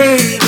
down,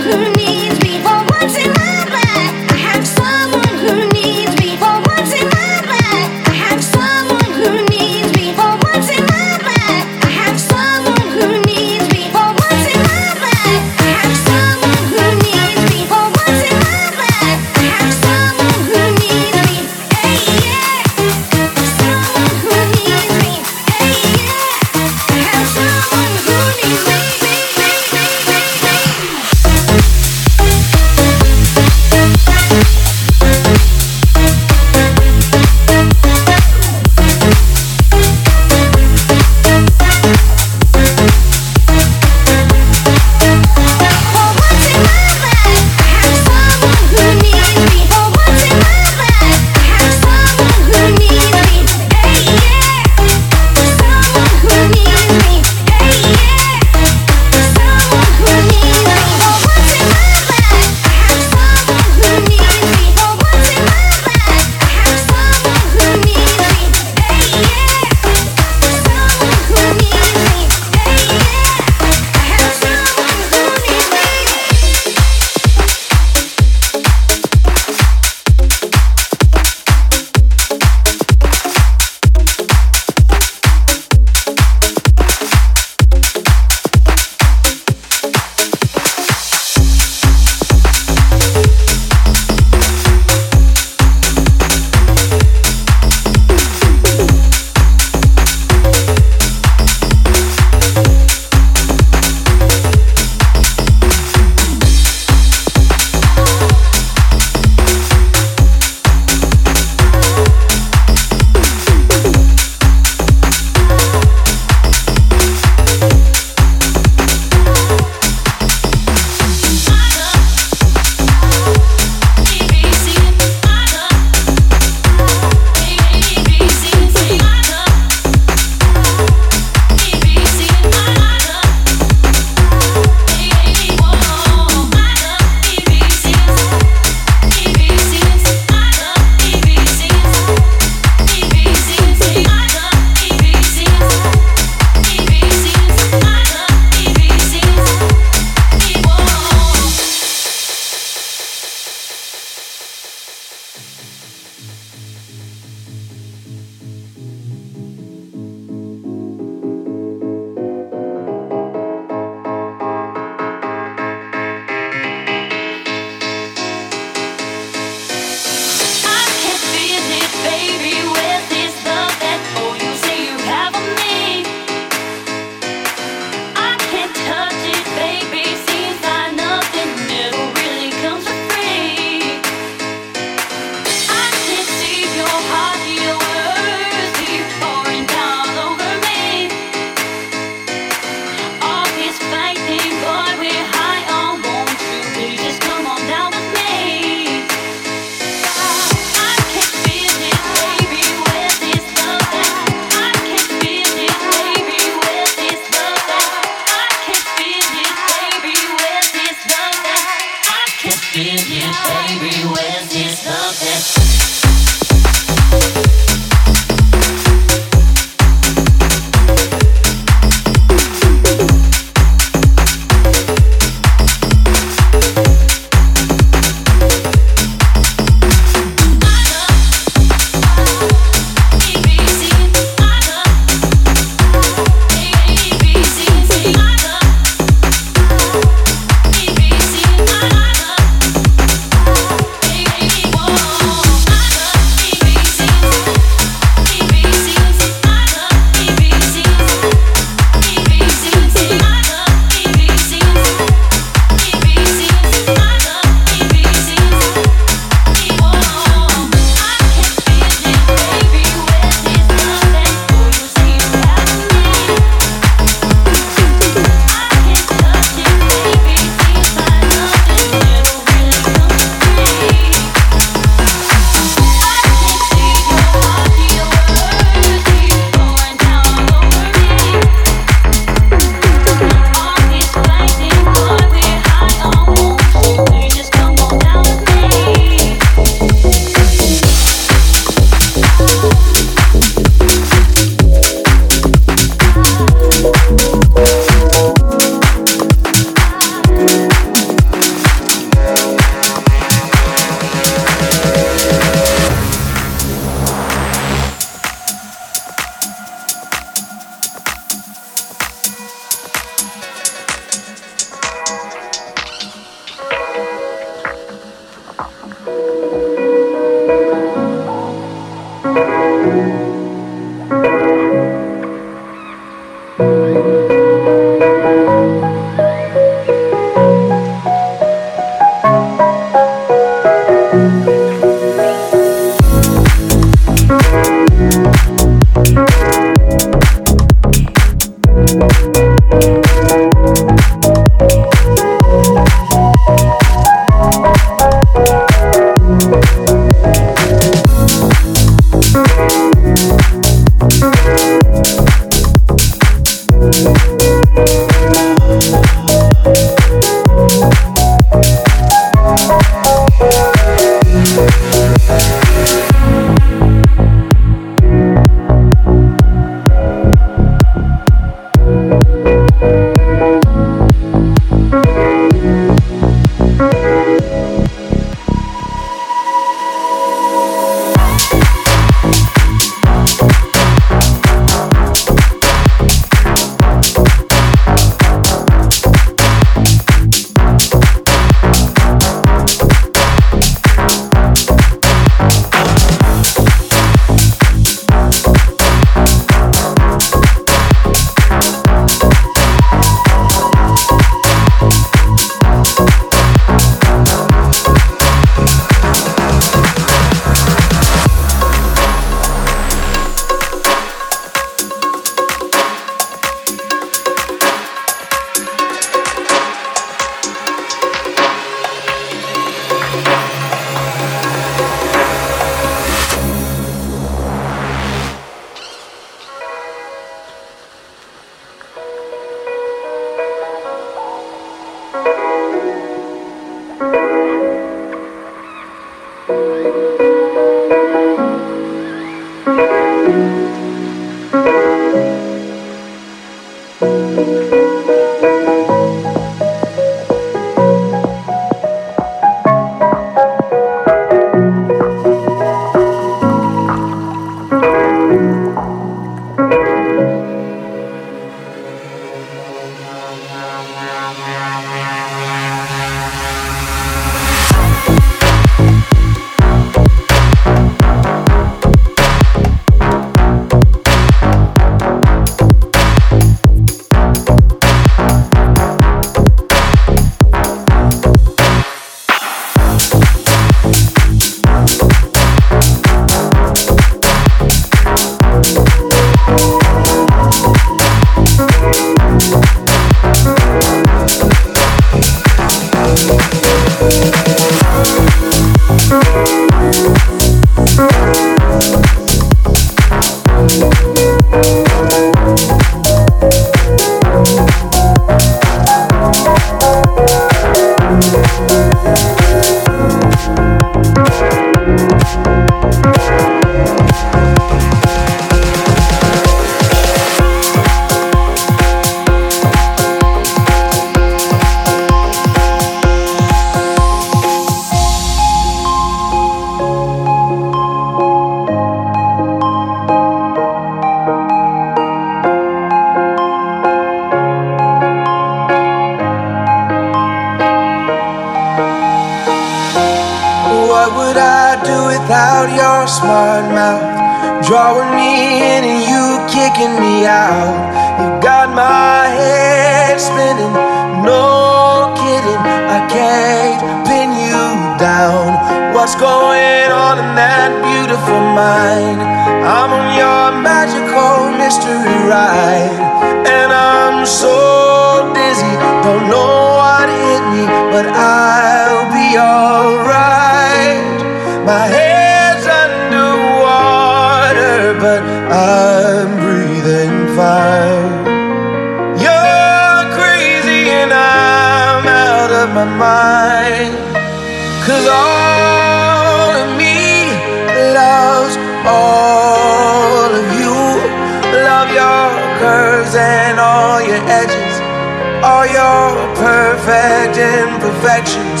imperfections.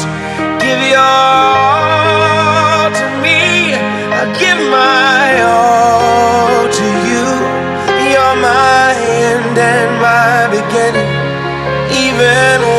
Give your all to me, I give my all to you. You're my end and my beginning, even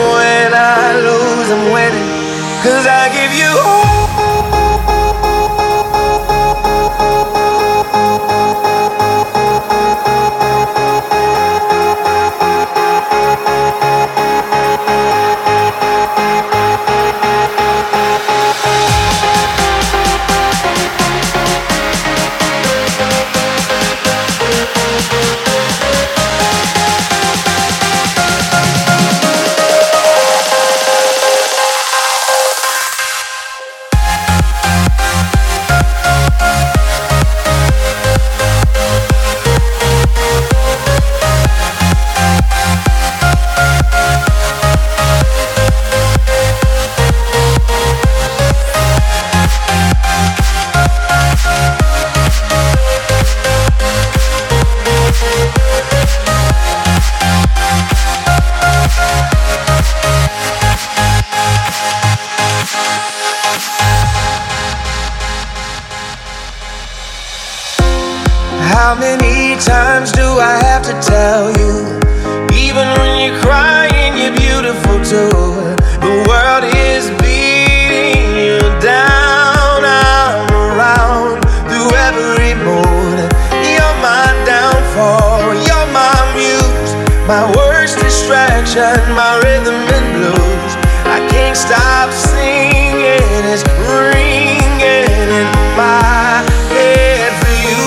My worst distraction, my rhythm and blues. I can't stop singing, it's ringing in my head for you.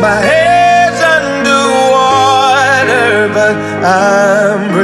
My head's under water, but I'm breathing.